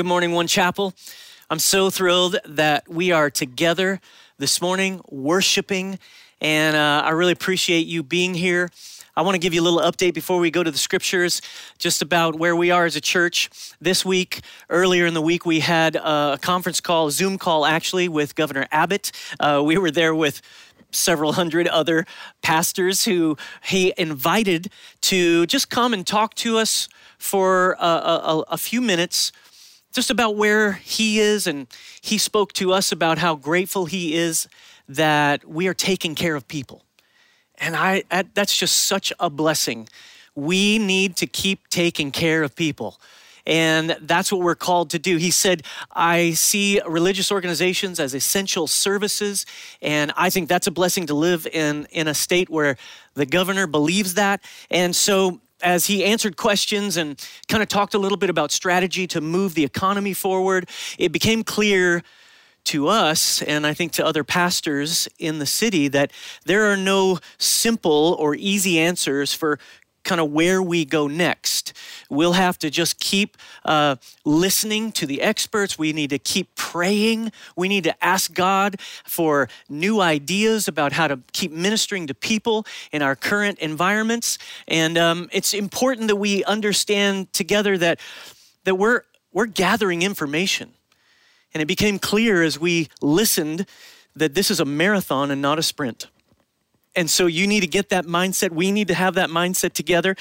Good morning, One Chapel. I'm so thrilled that we are together this morning worshiping, and uh, I really appreciate you being here. I want to give you a little update before we go to the scriptures, just about where we are as a church. This week, earlier in the week, we had a conference call, a Zoom call actually, with Governor Abbott. Uh, we were there with several hundred other pastors who he invited to just come and talk to us for a, a, a few minutes just about where he is. And he spoke to us about how grateful he is that we are taking care of people. And I, that's just such a blessing. We need to keep taking care of people. And that's what we're called to do. He said, I see religious organizations as essential services. And I think that's a blessing to live in, in a state where the governor believes that. And so as he answered questions and kind of talked a little bit about strategy to move the economy forward, it became clear to us and I think to other pastors in the city that there are no simple or easy answers for kind of where we go next. We'll have to just keep uh, listening to the experts. We need to keep praying. We need to ask God for new ideas about how to keep ministering to people in our current environments. And um, it's important that we understand together that, that we're, we're gathering information. And it became clear as we listened that this is a marathon and not a sprint. And so you need to get that mindset. We need to have that mindset together.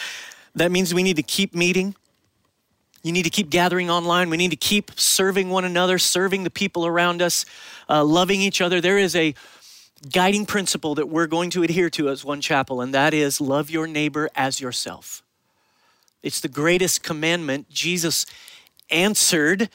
That means we need to keep meeting. You need to keep gathering online. We need to keep serving one another, serving the people around us, uh, loving each other. There is a guiding principle that we're going to adhere to as one chapel, and that is love your neighbor as yourself. It's the greatest commandment. Jesus answered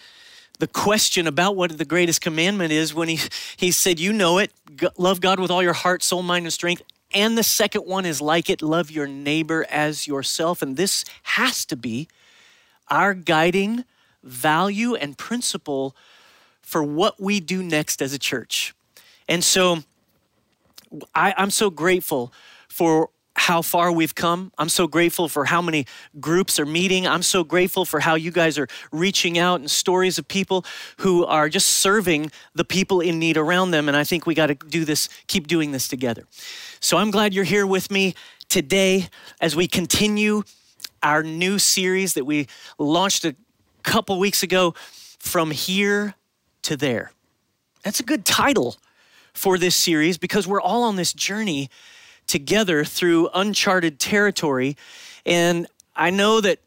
the question about what the greatest commandment is when he, he said, You know it, love God with all your heart, soul, mind, and strength. And the second one is like it, love your neighbor as yourself. And this has to be our guiding value and principle for what we do next as a church. And so I, I'm so grateful for how far we've come. I'm so grateful for how many groups are meeting. I'm so grateful for how you guys are reaching out and stories of people who are just serving the people in need around them. And I think we got to do this, keep doing this together. So I'm glad you're here with me today as we continue our new series that we launched a couple weeks ago from here to there. That's a good title for this series because we're all on this journey together through uncharted territory. And I know that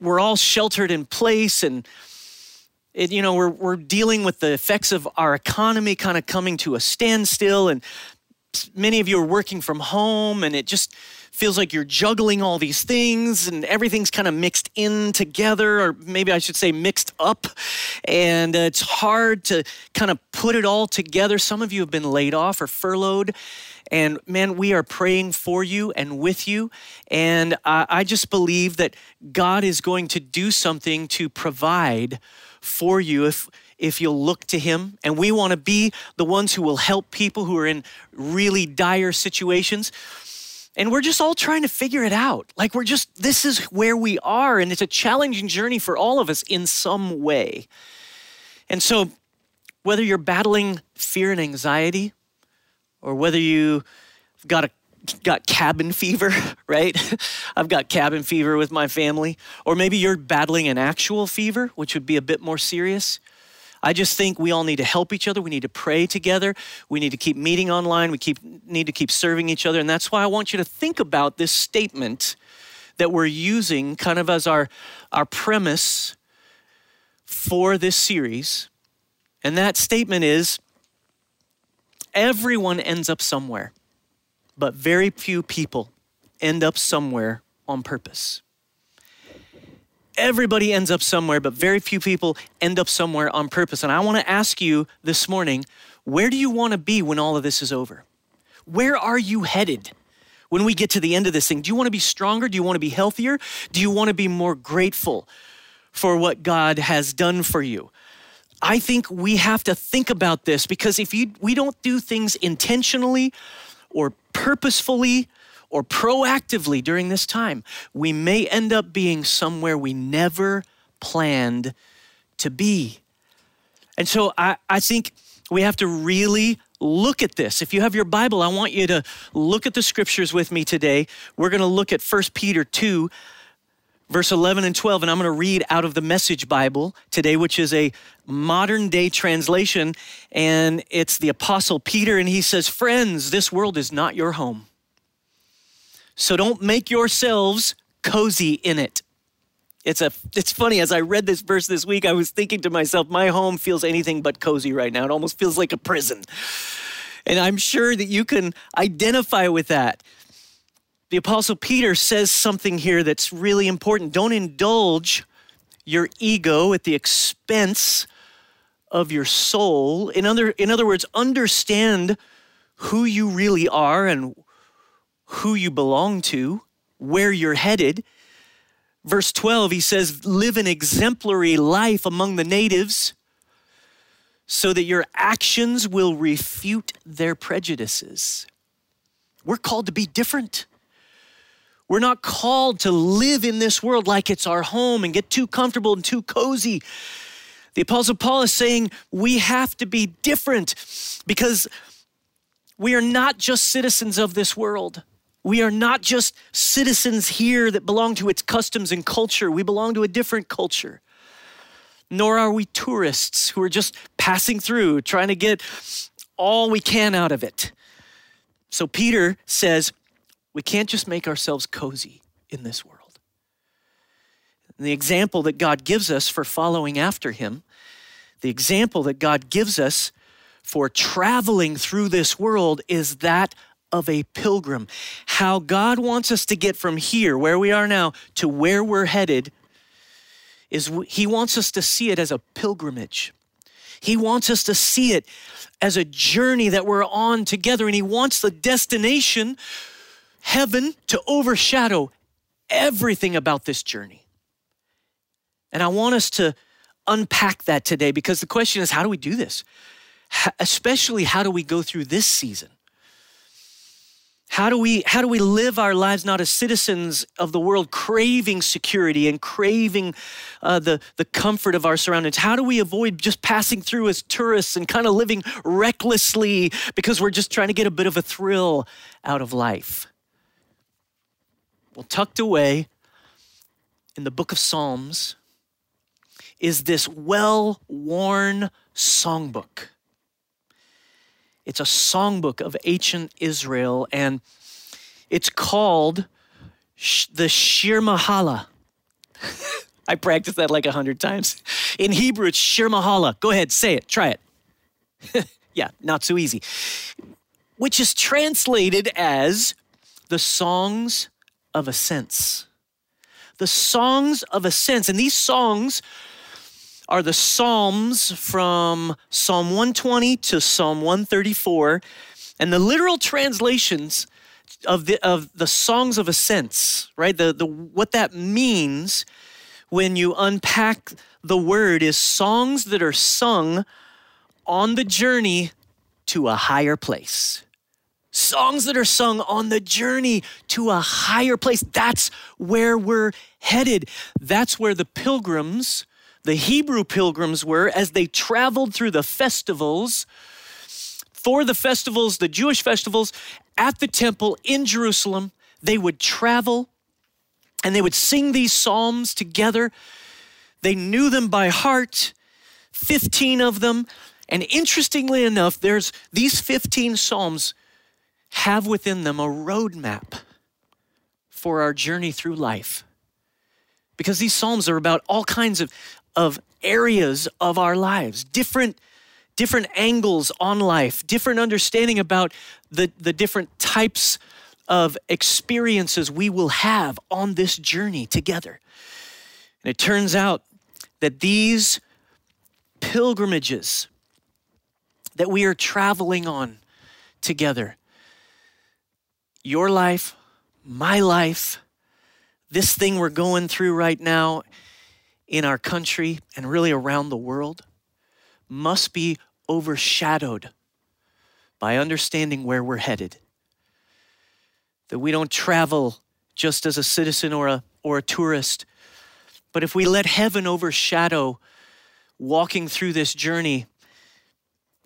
we're all sheltered in place and it, you know, we're, we're dealing with the effects of our economy kind of coming to a standstill. And many of you are working from home, and it just feels like you're juggling all these things, and everything's kind of mixed in together, or maybe I should say mixed up. And uh, it's hard to kind of put it all together. Some of you have been laid off or furloughed. And man, we are praying for you and with you. And uh, I just believe that God is going to do something to provide for you if if you'll look to him and we want to be the ones who will help people who are in really dire situations and we're just all trying to figure it out like we're just this is where we are and it's a challenging journey for all of us in some way and so whether you're battling fear and anxiety or whether you've got a got cabin fever, right? I've got cabin fever with my family. Or maybe you're battling an actual fever, which would be a bit more serious. I just think we all need to help each other. We need to pray together. We need to keep meeting online. We keep, need to keep serving each other. And that's why I want you to think about this statement that we're using kind of as our, our premise for this series. And that statement is Everyone ends up somewhere, but very few people end up somewhere on purpose. Everybody ends up somewhere, but very few people end up somewhere on purpose. And I want to ask you this morning where do you want to be when all of this is over? Where are you headed when we get to the end of this thing? Do you want to be stronger? Do you want to be healthier? Do you want to be more grateful for what God has done for you? I think we have to think about this because if you, we don't do things intentionally or purposefully or proactively during this time, we may end up being somewhere we never planned to be. And so I, I think we have to really look at this. If you have your Bible, I want you to look at the scriptures with me today. We're going to look at 1 Peter 2, verse 11 and 12, and I'm going to read out of the Message Bible today, which is a modern day translation. And it's the Apostle Peter, and he says, Friends, this world is not your home. So don't make yourselves cozy in it. It's a it's funny as I read this verse this week I was thinking to myself my home feels anything but cozy right now. It almost feels like a prison. And I'm sure that you can identify with that. The apostle Peter says something here that's really important. Don't indulge your ego at the expense of your soul. In other in other words, understand who you really are and who you belong to, where you're headed Verse 12, he says, Live an exemplary life among the natives so that your actions will refute their prejudices. We're called to be different. We're not called to live in this world like it's our home and get too comfortable and too cozy. The Apostle Paul is saying we have to be different because we are not just citizens of this world. We are not just citizens here that belong to its customs and culture. We belong to a different culture. Nor are we tourists who are just passing through, trying to get all we can out of it. So Peter says, we can't just make ourselves cozy in this world. And the example that God gives us for following after him, the example that God gives us for traveling through this world is that of a pilgrim. How God wants us to get from here, where we are now, to where we're headed is He wants us to see it as a pilgrimage. He wants us to see it as a journey that we're on together, and He wants the destination, heaven, to overshadow everything about this journey. And I want us to unpack that today because the question is how do we do this? Especially, how do we go through this season? How do we how do we live our lives not as citizens of the world, craving security and craving uh, the the comfort of our surroundings? How do we avoid just passing through as tourists and kind of living recklessly because we're just trying to get a bit of a thrill out of life? Well, tucked away in the book of Psalms is this well-worn songbook it's a songbook of ancient Israel, and it's called the Shir Mahala. I practiced that like a hundred times. In Hebrew, it's Shir Mahala. Go ahead, say it, try it. yeah, not so easy. Which is translated as the Songs of Ascents. The Songs of Ascents. And these songs are the Psalms from Psalm 120 to Psalm 134. And the literal translations of the, of the songs of ascents, right? The, the, what that means when you unpack the word is songs that are sung on the journey to a higher place. Songs that are sung on the journey to a higher place. That's where we're headed. That's where the pilgrims the Hebrew pilgrims were as they traveled through the festivals. For the festivals, the Jewish festivals at the temple in Jerusalem, they would travel and they would sing these psalms together. They knew them by heart, 15 of them. And interestingly enough, there's these 15 psalms have within them a roadmap for our journey through life. Because these psalms are about all kinds of, of areas of our lives, different different angles on life, different understanding about the, the different types of experiences we will have on this journey together. And it turns out that these pilgrimages that we are traveling on together, your life, my life, this thing we're going through right now, in our country and really around the world must be overshadowed by understanding where we're headed. That we don't travel just as a citizen or a, or a tourist, but if we let heaven overshadow walking through this journey,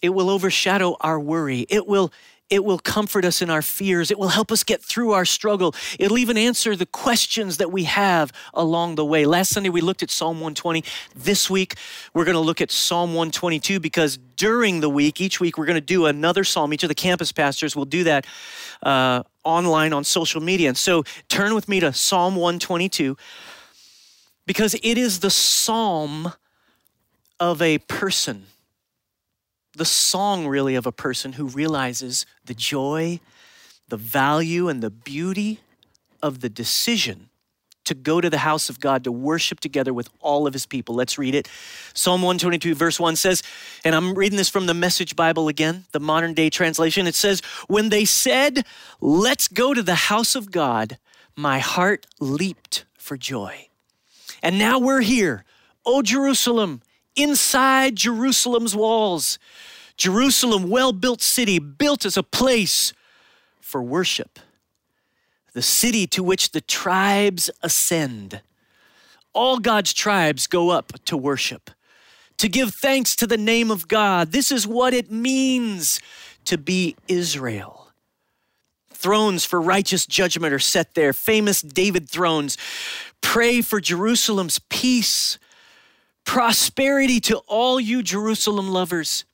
it will overshadow our worry. It will it will comfort us in our fears. It will help us get through our struggle. It'll even answer the questions that we have along the way. Last Sunday, we looked at Psalm 120. This week, we're going to look at Psalm 122 because during the week, each week, we're going to do another psalm. Each of the campus pastors will do that uh, online on social media. And so turn with me to Psalm 122 because it is the psalm of a person the song, really, of a person who realizes the joy, the value, and the beauty of the decision to go to the house of God to worship together with all of his people. Let's read it. Psalm 122, verse 1 says, and I'm reading this from the Message Bible again, the modern day translation. It says, When they said, Let's go to the house of God, my heart leaped for joy. And now we're here, O Jerusalem, inside Jerusalem's walls. Jerusalem, well built city, built as a place for worship, the city to which the tribes ascend. All God's tribes go up to worship, to give thanks to the name of God. This is what it means to be Israel. Thrones for righteous judgment are set there, famous David thrones. Pray for Jerusalem's peace prosperity to all you Jerusalem lovers.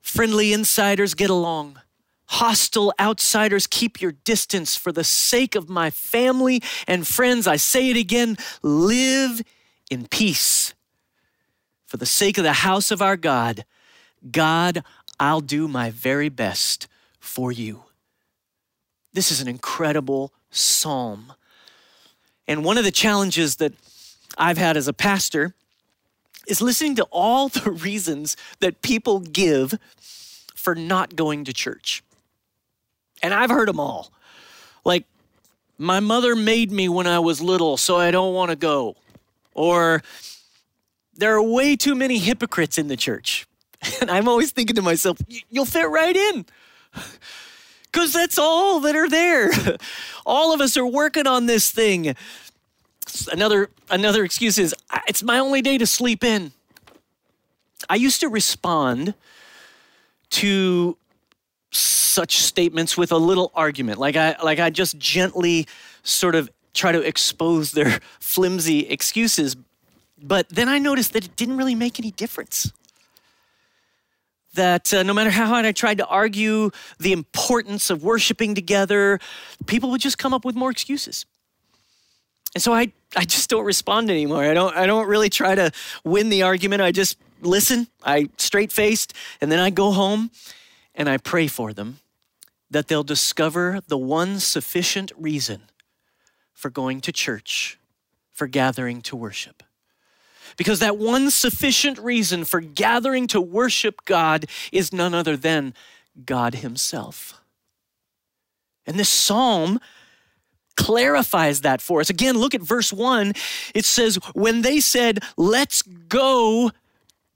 Friendly insiders get along. Hostile outsiders keep your distance for the sake of my family and friends. I say it again live in peace. For the sake of the house of our God, God, I'll do my very best for you. This is an incredible psalm. And one of the challenges that I've had as a pastor is listening to all the reasons that people give for not going to church. And I've heard them all. Like, my mother made me when I was little, so I don't want to go. Or, there are way too many hypocrites in the church. And I'm always thinking to myself, you'll fit right in. Because that's all that are there. all of us are working on this thing another another excuse is it's my only day to sleep in. I used to respond to such statements with a little argument. Like I like I just gently sort of try to expose their flimsy excuses. But then I noticed that it didn't really make any difference. That uh, no matter how hard I tried to argue the importance of worshiping together, people would just come up with more excuses. And so I, I just don't respond anymore. I don't, I don't really try to win the argument. I just listen, I straight faced, and then I go home and I pray for them that they'll discover the one sufficient reason for going to church, for gathering to worship. Because that one sufficient reason for gathering to worship God is none other than God Himself. And this psalm clarifies that for us. Again, look at verse 1. It says, When they said, Let's go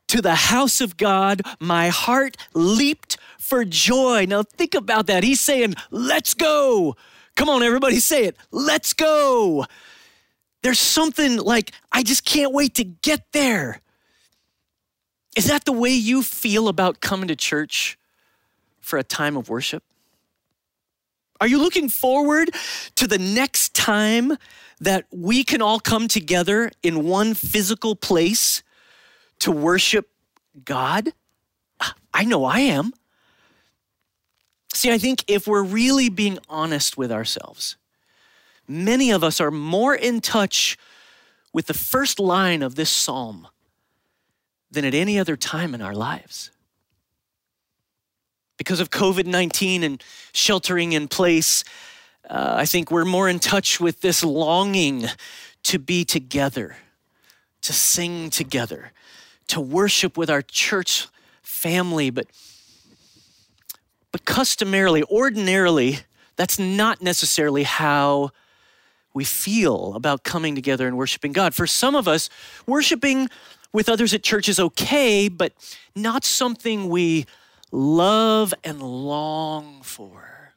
to the house of God, my heart leaped for joy. Now, think about that. He's saying, Let's go. Come on, everybody, say it. Let's go. There's something like, I just can't wait to get there. Is that the way you feel about coming to church for a time of worship? Are you looking forward to the next time that we can all come together in one physical place to worship God? I know I am. See, I think if we're really being honest with ourselves, many of us are more in touch with the first line of this psalm than at any other time in our lives because of COVID 19 and sheltering in place, uh, I think we're more in touch with this longing to be together, to sing together, to worship with our church family. But, but customarily, ordinarily, that's not necessarily how we feel about coming together and worshiping God. For some of us, worshiping with others at church is okay, but not something we love and long for.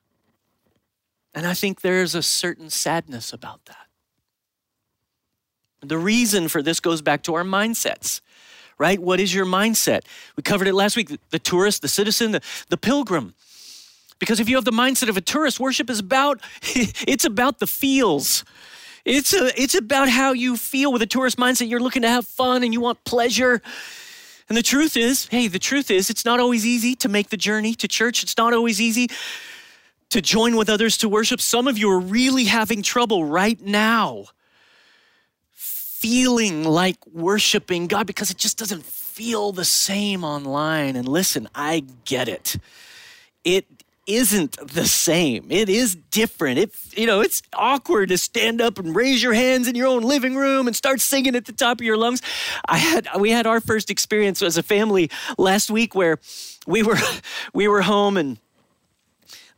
And I think there's a certain sadness about that. The reason for this goes back to our mindsets, right? What is your mindset? We covered it last week the tourist, the citizen, the, the pilgrim. Because if you have the mindset of a tourist, worship is about it's about the feels. It's a, it's about how you feel with a tourist mindset. You're looking to have fun and you want pleasure. And the truth is, hey, the truth is, it's not always easy to make the journey to church. It's not always easy to join with others to worship. Some of you are really having trouble right now feeling like worshiping God because it just doesn't feel the same online. And listen, I get it. It isn't the same. It is different. It you know, it's awkward to stand up and raise your hands in your own living room and start singing at the top of your lungs. I had we had our first experience as a family last week where we were we were home and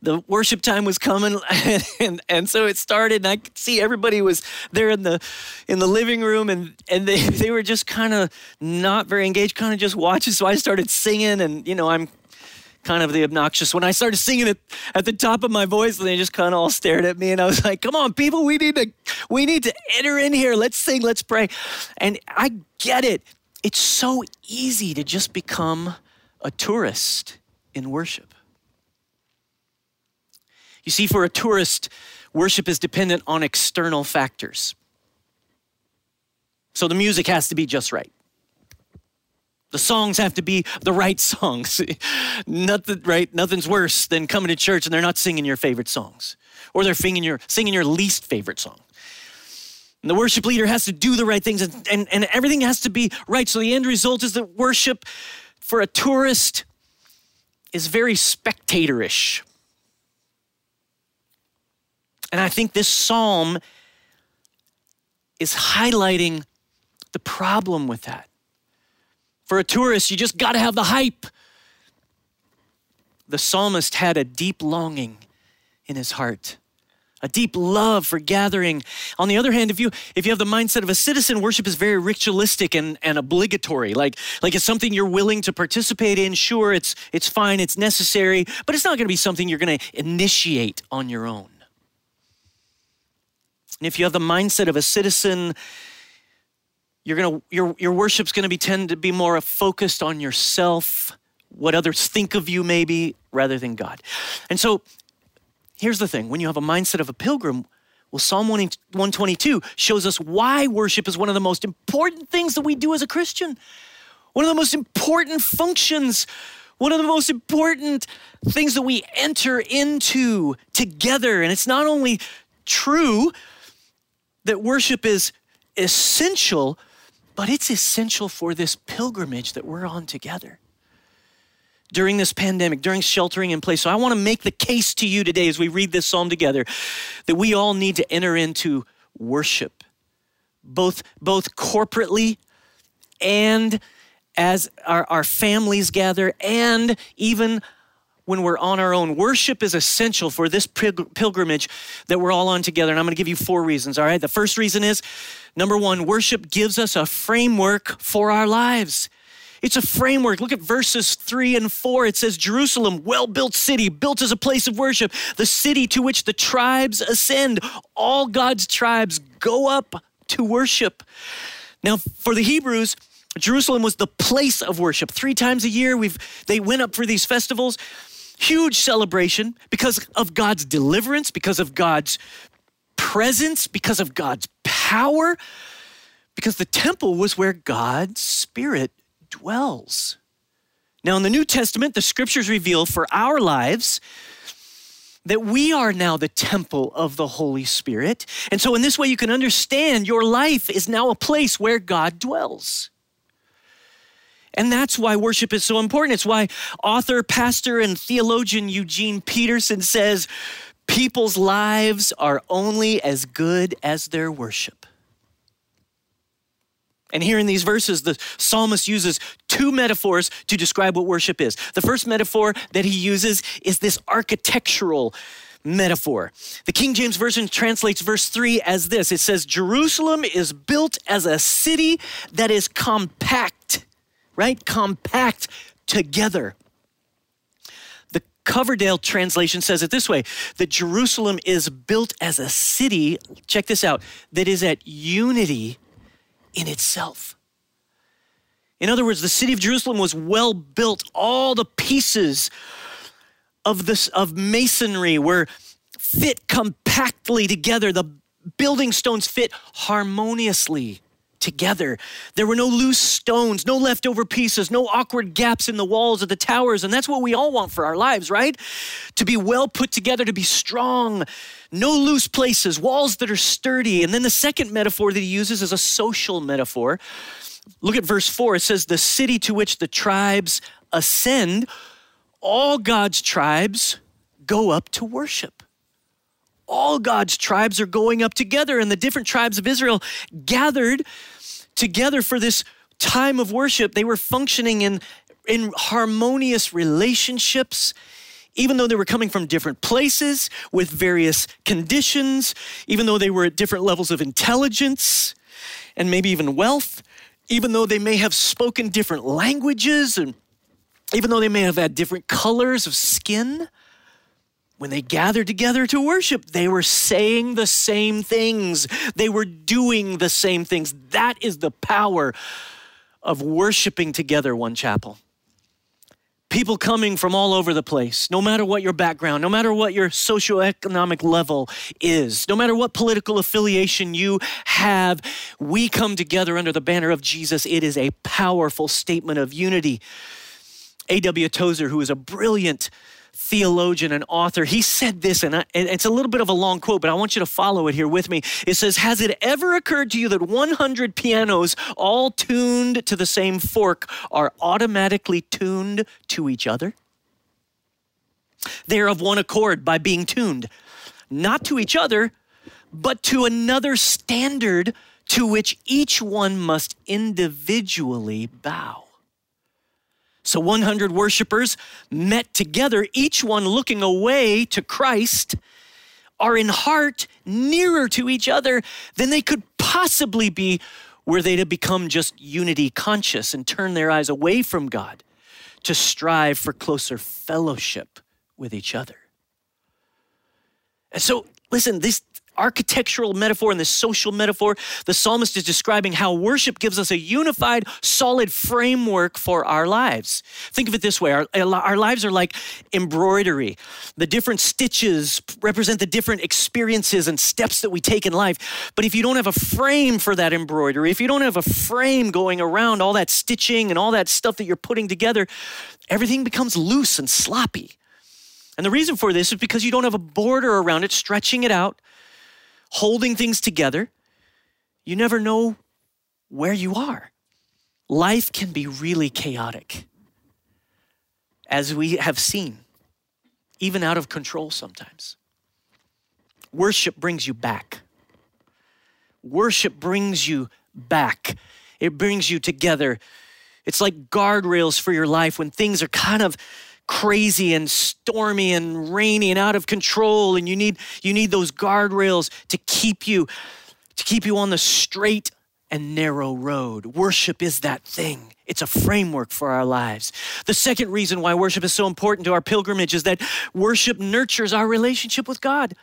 the worship time was coming and, and, and, so it started and i could see everybody was there in the in the living room and and they, they were just kind of not very engaged kind of just watching so i started singing and you know i'm kind of the obnoxious when I started singing it at the top of my voice, and they just kind of all stared at me, and I was like, "Come on, people, we need to, we need to enter in here. Let's sing, let's pray." And I get it. It's so easy to just become a tourist in worship. You see, for a tourist, worship is dependent on external factors. So the music has to be just right. The songs have to be the right songs. Nothing, right? Nothing's worse than coming to church and they're not singing your favorite songs, or they're singing your singing your least favorite song. And the worship leader has to do the right things, and, and, and everything has to be right. So the end result is that worship for a tourist is very spectatorish. And I think this psalm is highlighting the problem with that. For a tourist, you just got to have the hype. The psalmist had a deep longing in his heart a deep love for gathering. On the other hand, if you if you have the mindset of a citizen, worship is very ritualistic and, and obligatory. Like like it's something you're willing to participate in. Sure, it's it's fine, it's necessary, but it's not going to be something you're going to initiate on your own. And if you have the mindset of a citizen, you're gonna your your worship's gonna be tend to be more focused on yourself, what others think of you, maybe, rather than God. And so here's the thing: when you have a mindset of a pilgrim, well, Psalm 122 shows us why worship is one of the most important things that we do as a Christian. One of the most important functions, one of the most important things that we enter into together. And it's not only true that worship is essential, but it's essential for this pilgrimage that we're on together during this pandemic, during sheltering in place. So I want to make the case to you today as we read this psalm together that we all need to enter into worship, both, both corporately and as our, our families gather, and even when we're on our own. Worship is essential for this pilgrimage that we're all on together. And I'm going to give you four reasons, all right? The first reason is number one, worship gives us a framework for our lives. It's a framework. Look at verses three and four. It says, Jerusalem, well built city, built as a place of worship, the city to which the tribes ascend. All God's tribes go up to worship. Now, for the Hebrews, Jerusalem was the place of worship. Three times a year, we've, they went up for these festivals. Huge celebration because of God's deliverance, because of God's presence, because of God's power, because the temple was where God's Spirit dwells. Now, in the New Testament, the scriptures reveal for our lives that we are now the temple of the Holy Spirit. And so, in this way, you can understand your life is now a place where God dwells. And that's why worship is so important. It's why author, pastor, and theologian Eugene Peterson says people's lives are only as good as their worship. And here in these verses, the psalmist uses two metaphors to describe what worship is. The first metaphor that he uses is this architectural metaphor. The King James Version translates verse 3 as this it says, Jerusalem is built as a city that is compact right? Compact together. The Coverdale translation says it this way that Jerusalem is built as a city, check this out, that is at unity in itself. In other words, the city of Jerusalem was well built. All the pieces of this of masonry were fit compactly together. The building stones fit harmoniously together. There were no loose stones, no leftover pieces, no awkward gaps in the walls of the towers. And that's what we all want for our lives, right? To be well put together, to be strong, no loose places, walls that are sturdy. And then the second metaphor that he uses is a social metaphor. Look at verse 4. It says, The city to which the tribes ascend, all God's tribes go up to worship all God's tribes are going up together, and the different tribes of Israel gathered together for this time of worship. They were functioning in, in harmonious relationships. Even though they were coming from different places with various conditions, even though they were at different levels of intelligence and maybe even wealth, even though they may have spoken different languages, and even though they may have had different colors of skin, when they gathered together to worship, they were saying the same things. They were doing the same things. That is the power of worshiping together, one chapel. People coming from all over the place, no matter what your background, no matter what your socioeconomic level is, no matter what political affiliation you have, we come together under the banner of Jesus. It is a powerful statement of unity. A.W. Tozer, who is a brilliant theologian and author, he said this, and, I, and it's a little bit of a long quote, but I want you to follow it here with me. It says, Has it ever occurred to you that 100 pianos, all tuned to the same fork, are automatically tuned to each other? They are of one accord by being tuned, not to each other, but to another standard to which each one must individually bow. So 100 worshipers met together, each one looking away to Christ, are in heart nearer to each other than they could possibly be were they to become just unity conscious and turn their eyes away from God to strive for closer fellowship with each other. And so, listen, this architectural metaphor and the social metaphor, the psalmist is describing how worship gives us a unified, solid framework for our lives. Think of it this way our, our lives are like embroidery. The different stitches represent the different experiences and steps that we take in life. But if you don't have a frame for that embroidery, if you don't have a frame going around all that stitching and all that stuff that you're putting together, everything becomes loose and sloppy. And the reason for this is because you don't have a border around it, stretching it out holding things together, you never know where you are. Life can be really chaotic, as we have seen, even out of control sometimes. Worship brings you back. Worship brings you back. It brings you together. It's like guardrails for your life when things are kind of crazy and stormy and rainy and out of control and you need you need those guardrails to keep you to keep you on the straight and narrow road. Worship is that thing. It's a framework for our lives. The second reason why worship is so important to our pilgrimage is that worship nurtures our relationship with God.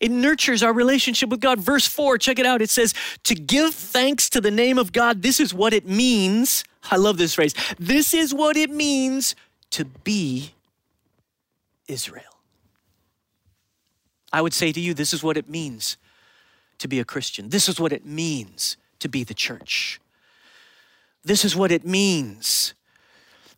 It nurtures our relationship with God. Verse 4, check it out. It says, To give thanks to the name of God, this is what it means. I love this phrase. This is what it means to be Israel. I would say to you, this is what it means to be a Christian. This is what it means to be the church. This is what it means.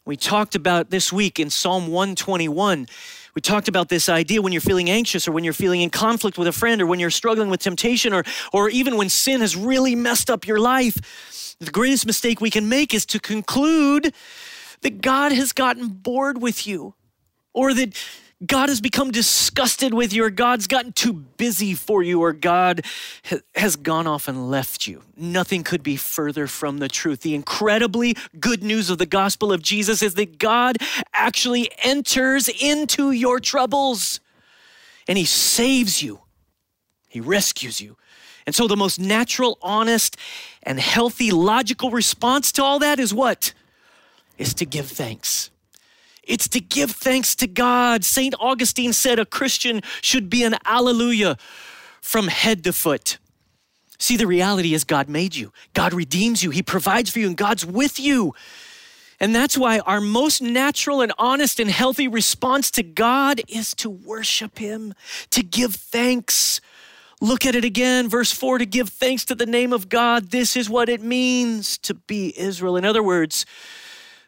We talked about this week in Psalm 121. We talked about this idea when you're feeling anxious or when you're feeling in conflict with a friend or when you're struggling with temptation or, or even when sin has really messed up your life. The greatest mistake we can make is to conclude that God has gotten bored with you or that God has become disgusted with you, or God's gotten too busy for you, or God has gone off and left you. Nothing could be further from the truth. The incredibly good news of the gospel of Jesus is that God actually enters into your troubles and he saves you, he rescues you. And so, the most natural, honest, and healthy, logical response to all that is what? Is to give thanks. It's to give thanks to God. St. Augustine said a Christian should be an alleluia from head to foot. See, the reality is God made you, God redeems you, He provides for you, and God's with you. And that's why our most natural and honest and healthy response to God is to worship Him, to give thanks. Look at it again, verse 4 to give thanks to the name of God. This is what it means to be Israel. In other words,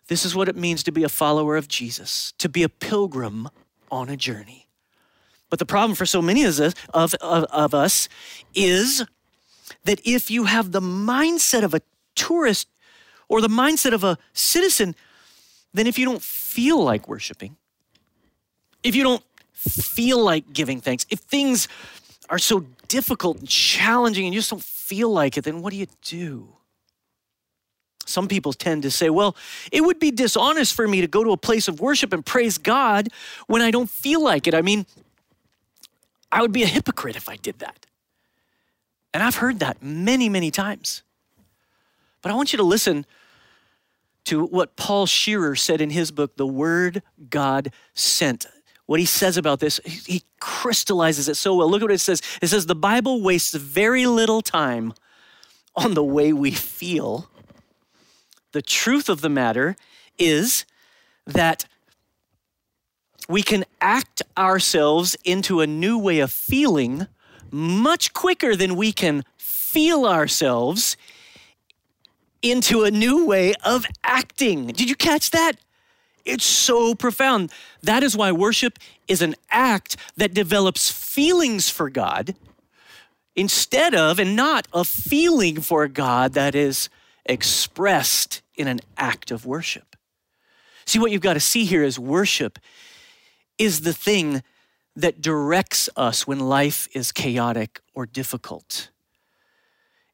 this is what it means to be a follower of Jesus, to be a pilgrim on a journey. But the problem for so many of us, of, of, of us is that if you have the mindset of a tourist or the mindset of a citizen, then if you don't feel like worshiping, if you don't feel like giving thanks, if things are so difficult and challenging and you just don't feel like it, then what do you do? Some people tend to say, well, it would be dishonest for me to go to a place of worship and praise God when I don't feel like it. I mean, I would be a hypocrite if I did that. And I've heard that many, many times. But I want you to listen to what Paul Scherer said in his book, The Word God Sent. What he says about this, he crystallizes it so well. Look at what it says. It says, The Bible wastes very little time on the way we feel. The truth of the matter is that we can act ourselves into a new way of feeling much quicker than we can feel ourselves into a new way of acting. Did you catch that? It's so profound. That is why worship is an act that develops feelings for God instead of and not a feeling for God that is expressed in an act of worship. See, what you've got to see here is worship is the thing that directs us when life is chaotic or difficult.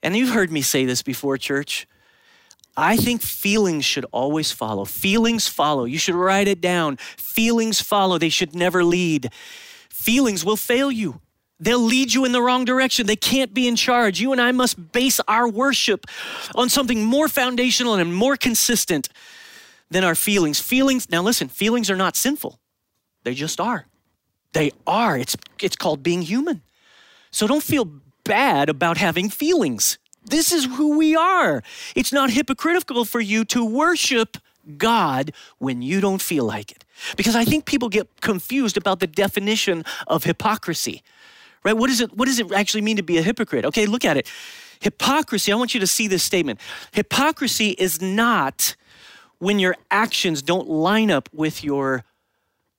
And you've heard me say this before, church. I think feelings should always follow. Feelings follow. You should write it down. Feelings follow. They should never lead. Feelings will fail you. They'll lead you in the wrong direction. They can't be in charge. You and I must base our worship on something more foundational and more consistent than our feelings. Feelings, now listen, feelings are not sinful, they just are. They are. It's, it's called being human. So don't feel bad about having feelings. This is who we are. It's not hypocritical for you to worship God when you don't feel like it. Because I think people get confused about the definition of hypocrisy. Right? What, is it, what does it actually mean to be a hypocrite? Okay, look at it. Hypocrisy, I want you to see this statement. Hypocrisy is not when your actions don't line up with your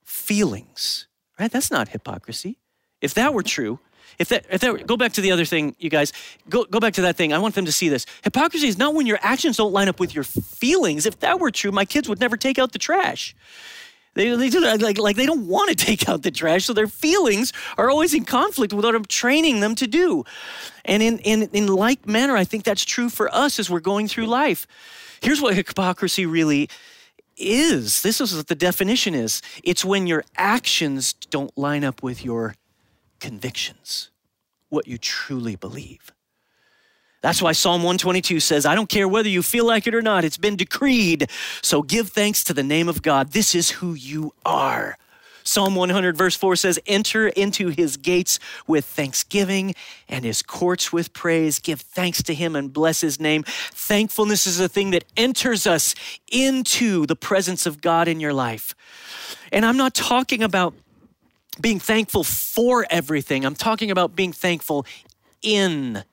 feelings. Right? That's not hypocrisy. If that were true, if that, if that, go back to the other thing, you guys. Go, go back to that thing. I want them to see this. Hypocrisy is not when your actions don't line up with your feelings. If that were true, my kids would never take out the trash. They, they do uh, like, like they don't want to take out the trash, so their feelings are always in conflict with what I'm training them to do. And in, in, in like manner, I think that's true for us as we're going through life. Here's what hypocrisy really is this is what the definition is it's when your actions don't line up with your convictions, what you truly believe. That's why Psalm 122 says, I don't care whether you feel like it or not, it's been decreed. So give thanks to the name of God. This is who you are. Psalm 100, verse 4 says, Enter into his gates with thanksgiving and his courts with praise. Give thanks to him and bless his name. Thankfulness is a thing that enters us into the presence of God in your life. And I'm not talking about being thankful for everything, I'm talking about being thankful in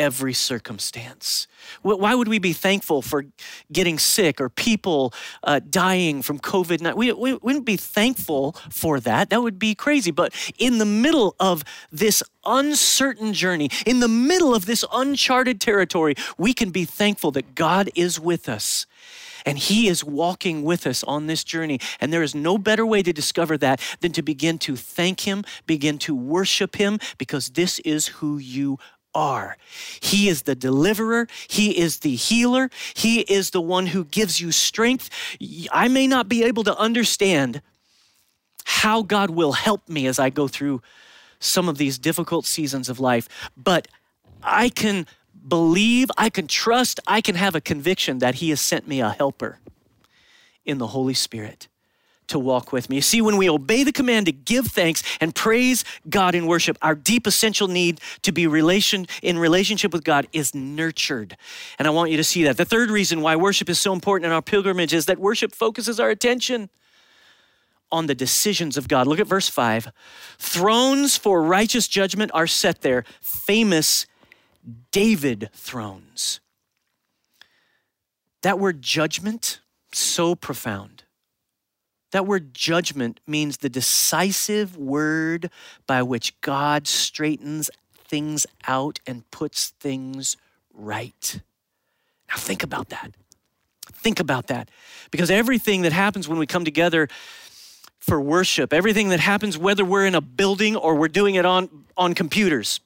every circumstance. Why would we be thankful for getting sick or people uh, dying from COVID? We, we wouldn't be thankful for that. That would be crazy. But in the middle of this uncertain journey, in the middle of this uncharted territory, we can be thankful that God is with us. And He is walking with us on this journey. And there is no better way to discover that than to begin to thank Him, begin to worship Him, because this is who you are. He is the deliverer. He is the healer. He is the one who gives you strength. I may not be able to understand how God will help me as I go through some of these difficult seasons of life, but I can believe, I can trust, I can have a conviction that He has sent me a helper in the Holy Spirit to walk with me. You see, when we obey the command to give thanks and praise God in worship, our deep essential need to be relation in relationship with God is nurtured. And I want you to see that. The third reason why worship is so important in our pilgrimage is that worship focuses our attention on the decisions of God. Look at verse 5. Thrones for righteous judgment are set there, famous David thrones. That word judgment, so profound. That word judgment means the decisive word by which God straightens things out and puts things right. Now, think about that. Think about that. Because everything that happens when we come together for worship, everything that happens, whether we're in a building or we're doing it on, on computers,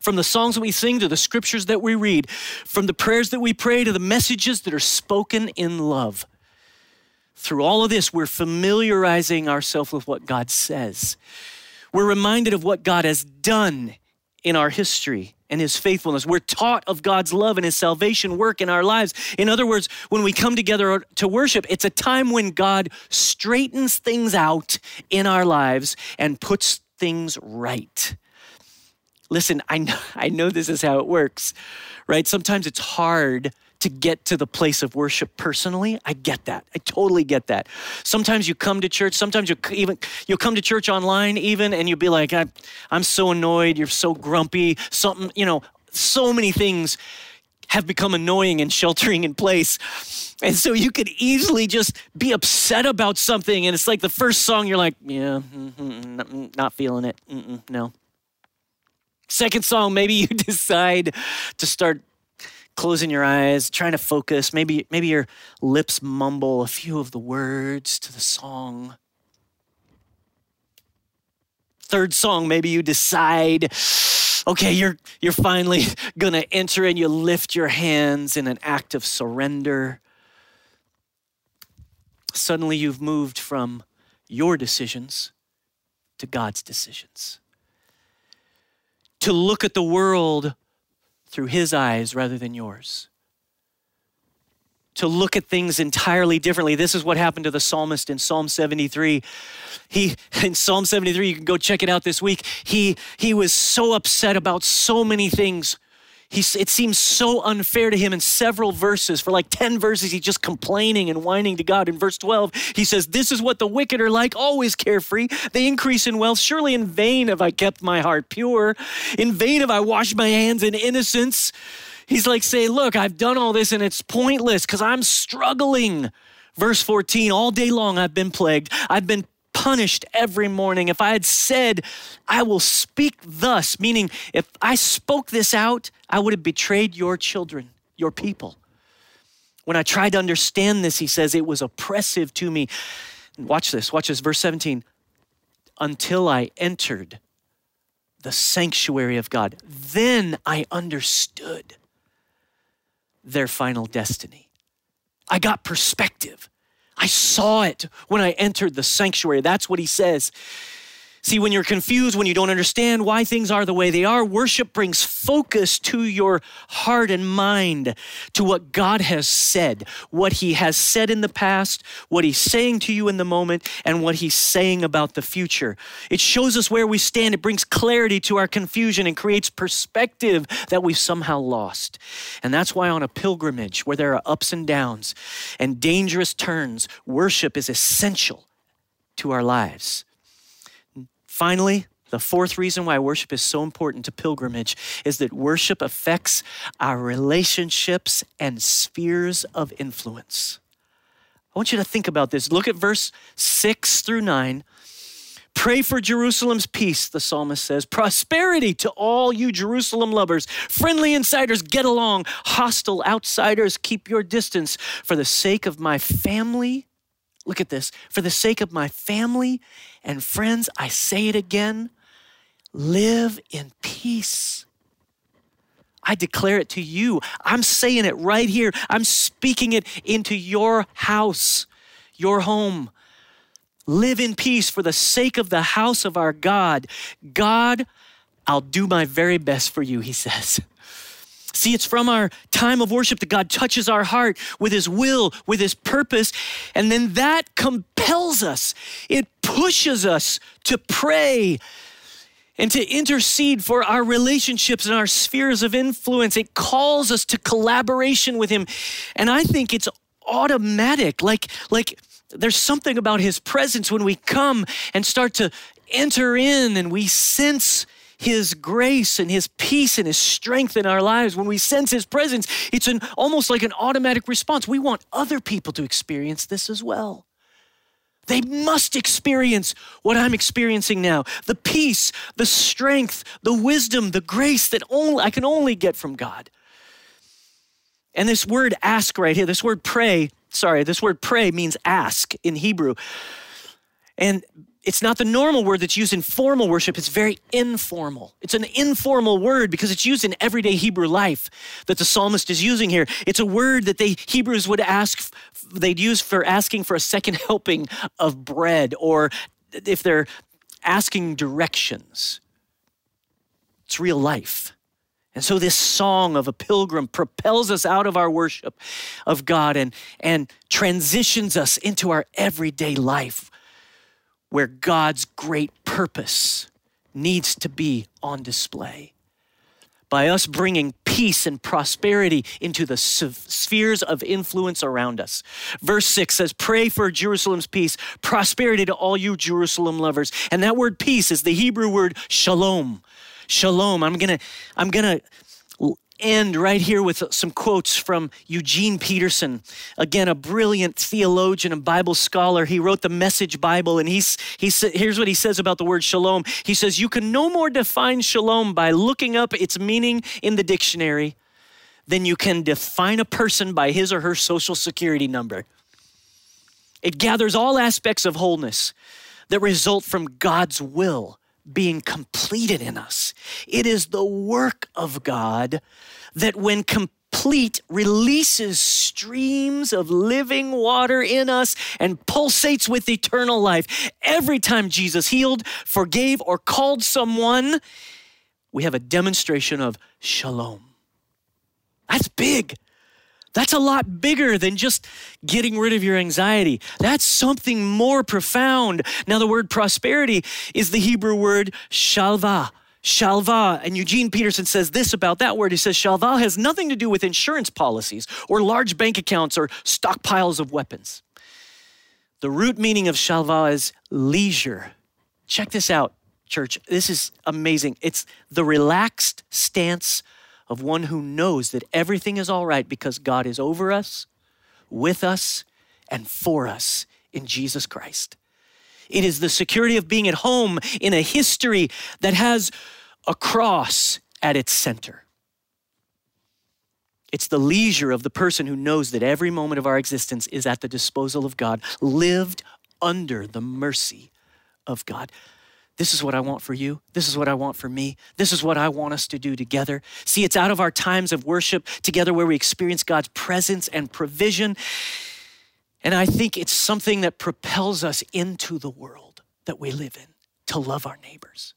from the songs that we sing to the scriptures that we read, from the prayers that we pray to the messages that are spoken in love. Through all of this, we're familiarizing ourselves with what God says. We're reminded of what God has done in our history and his faithfulness. We're taught of God's love and his salvation work in our lives. In other words, when we come together to worship, it's a time when God straightens things out in our lives and puts things right. Listen, I know, I know this is how it works, right? Sometimes it's hard to get to the place of worship personally. I get that. I totally get that. Sometimes you come to church, sometimes you even you'll come to church online even and you'll be like I'm, I'm so annoyed, you're so grumpy, something, you know, so many things have become annoying and sheltering in place. And so you could easily just be upset about something and it's like the first song you're like, yeah, mm-hmm, not feeling it. Mm-mm, no. Second song, maybe you decide to start closing your eyes, trying to focus. Maybe, maybe your lips mumble a few of the words to the song. Third song, maybe you decide, okay, you're, you're finally gonna enter and you lift your hands in an act of surrender. Suddenly you've moved from your decisions to God's decisions. To look at the world through his eyes rather than yours. To look at things entirely differently. This is what happened to the psalmist in Psalm 73. He in Psalm 73, you can go check it out this week. He he was so upset about so many things he, it seems so unfair to him in several verses. For like 10 verses, he's just complaining and whining to God. In verse 12, he says, This is what the wicked are like, always carefree. They increase in wealth. Surely in vain have I kept my heart pure. In vain have I washed my hands in innocence. He's like Say, Look, I've done all this and it's pointless because I'm struggling. Verse 14, all day long I've been plagued. I've been punished every morning. If I had said, I will speak thus, meaning if I spoke this out, I would have betrayed your children, your people. When I tried to understand this, he says, it was oppressive to me. Watch this, watch this, verse 17. Until I entered the sanctuary of God, then I understood their final destiny. I got perspective. I saw it when I entered the sanctuary. That's what he says. See, when you're confused, when you don't understand why things are the way they are, worship brings focus to your heart and mind to what God has said, what He has said in the past, what He's saying to you in the moment, and what He's saying about the future. It shows us where we stand. It brings clarity to our confusion and creates perspective that we've somehow lost. And that's why on a pilgrimage where there are ups and downs and dangerous turns, worship is essential to our lives. Finally, the fourth reason why worship is so important to pilgrimage is that worship affects our relationships and spheres of influence. I want you to think about this. Look at verse 6 through 9. Pray for Jerusalem's peace, the psalmist says. Prosperity to all you Jerusalem lovers. Friendly insiders, get along. Hostile outsiders, keep your distance. For the sake of my family, look at this. For the sake of my family and friends, I say it again live in peace. I declare it to you. I'm saying it right here. I'm speaking it into your house, your home. Live in peace for the sake of the house of our God. God, I'll do my very best for you, he says. See, it's from our time of worship that God touches our heart with His will, with His purpose, and then that compels us. It pushes us to pray and to intercede for our relationships and our spheres of influence. It calls us to collaboration with Him. And I think it's automatic, like, like, there's something about his presence when we come and start to enter in and we sense his grace and his peace and his strength in our lives when we sense his presence it's an almost like an automatic response we want other people to experience this as well they must experience what I'm experiencing now the peace, the strength, the wisdom, the grace that only I can only get from God. And this word ask right here, this word pray, sorry, this word pray means ask in Hebrew. And it's not the normal word that's used in formal worship. It's very informal. It's an informal word because it's used in everyday Hebrew life that the psalmist is using here. It's a word that they Hebrews would ask, they'd use for asking for a second helping of bread or if they're asking directions. It's real life. And so this song of a pilgrim propels us out of our worship of God and, and transitions us into our everyday life where God's great purpose needs to be on display. By us bringing peace and prosperity into the spheres of influence around us. Verse 6 says, Pray for Jerusalem's peace, prosperity to all you Jerusalem lovers. And that word peace is the Hebrew word shalom shalom. I'm going to I'm going to end right here with some quotes from Eugene Peterson. Again, a brilliant theologian and Bible scholar. He wrote the Message Bible, and he's, he's, here's what he says about the word shalom. He says, You can no more define shalom by looking up its meaning in the dictionary than you can define a person by his or her social security number. It gathers all aspects of wholeness that result from God's will being completed in us. It is the work of God that, when complete, releases streams of living water in us and pulsates with eternal life. Every time Jesus healed, forgave, or called someone, we have a demonstration of shalom. That's big. That's a lot bigger than just getting rid of your anxiety. That's something more profound. Now, the word prosperity is the Hebrew word shalva. Shalva. And Eugene Peterson says this about that word. He says, Shalva has nothing to do with insurance policies or large bank accounts or stockpiles of weapons. The root meaning of shalva is leisure. Check this out, church. This is amazing. It's the relaxed stance of one who knows that everything is all right because God is over us, with us, and for us in Jesus Christ. It is the security of being at home in a history that has a cross at its center. It's the leisure of the person who knows that every moment of our existence is at the disposal of God, lived under the mercy of God. This is what I want for you. This is what I want for me. This is what I want us to do together. See, it's out of our times of worship together where we experience God's presence and provision. And I think it's something that propels us into the world that we live in to love our neighbors.